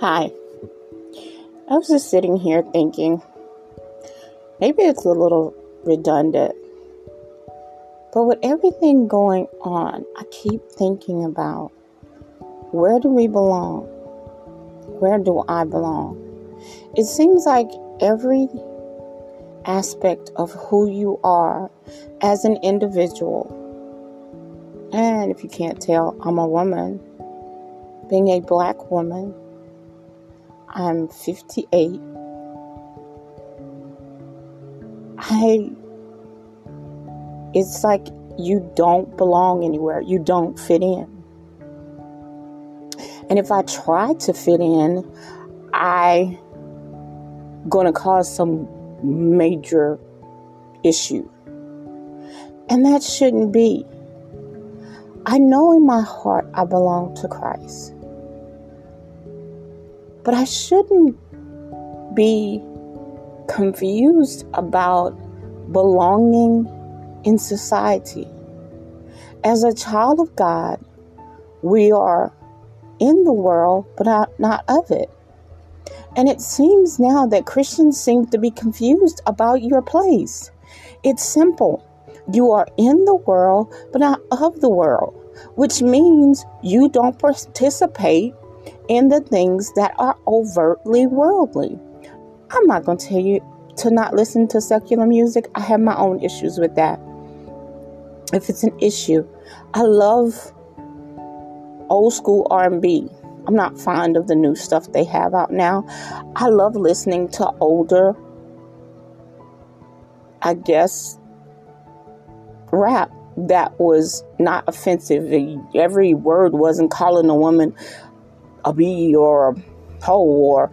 Hi. I was just sitting here thinking, maybe it's a little redundant, but with everything going on, I keep thinking about where do we belong? Where do I belong? It seems like every aspect of who you are as an individual, and if you can't tell, I'm a woman, being a black woman I'm 58. I it's like you don't belong anywhere. You don't fit in. And if I try to fit in, I going to cause some major issue. And that shouldn't be. I know in my heart I belong to Christ. But I shouldn't be confused about belonging in society. As a child of God, we are in the world, but not, of it. And it seems now that Christians seem to be confused about your place. It's simple. You are in the world, but not of the world, which means you don't participate in the things that are overtly worldly. I'm not going to tell you to not listen to secular music. I have my own issues with that. If it's an issue, I love old school R&B. I'm not fond of the new stuff they have out now. I love listening to older I guess rap that was not offensive. Every word wasn't calling a woman a bee or a or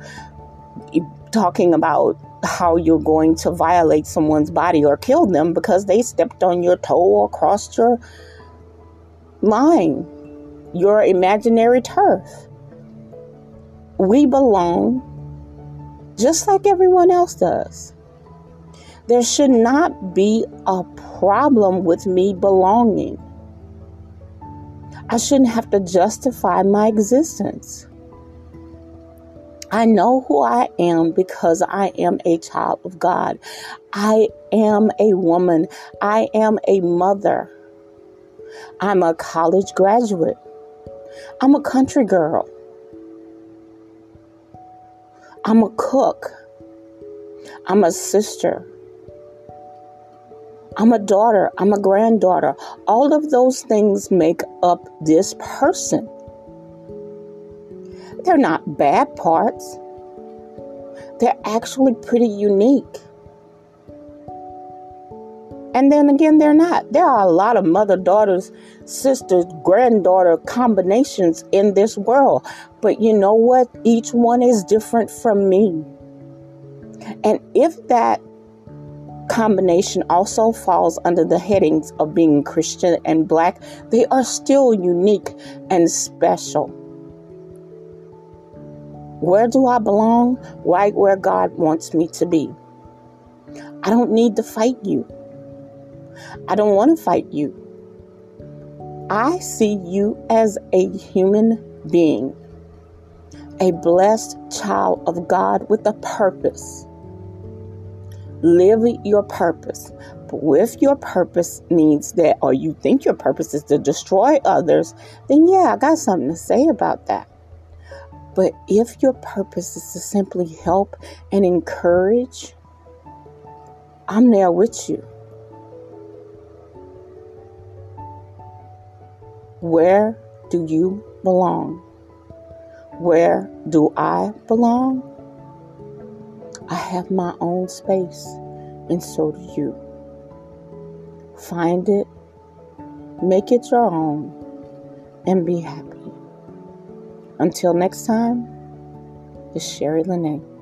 talking about how you're going to violate someone's body or kill them because they stepped on your toe or crossed your line, your imaginary turf. We belong just like everyone else does. There should not be a problem with me belonging. I shouldn't have to justify my existence. I know who I am because I am a child of God. I am a woman. I am a mother. I'm a college graduate. I'm a country girl. I'm a cook. I'm a sister. I'm a daughter, I'm a granddaughter. All of those things make up this person. They're not bad parts, they're actually pretty unique. And then again, they're not. There are a lot of mother, daughters, sisters, granddaughter combinations in this world. But you know what? Each one is different from me. And if that combination also falls under the headings of being Christian and black, they are still unique and special. Where do I belong? Right where God wants me to be. I don't need to fight you. I don't want to fight you. I see you as a human being, a blessed child of God with a purpose live your purpose. But if your purpose means that, or you think your purpose is to destroy others, then yeah, I got something to say about that. But if your purpose is to simply help and encourage, I'm there with you. Where do you belong? Where do I belong? I have my own space, and so do you. Find it, make it your own, and be happy. Until next time, it's Sherry Lene.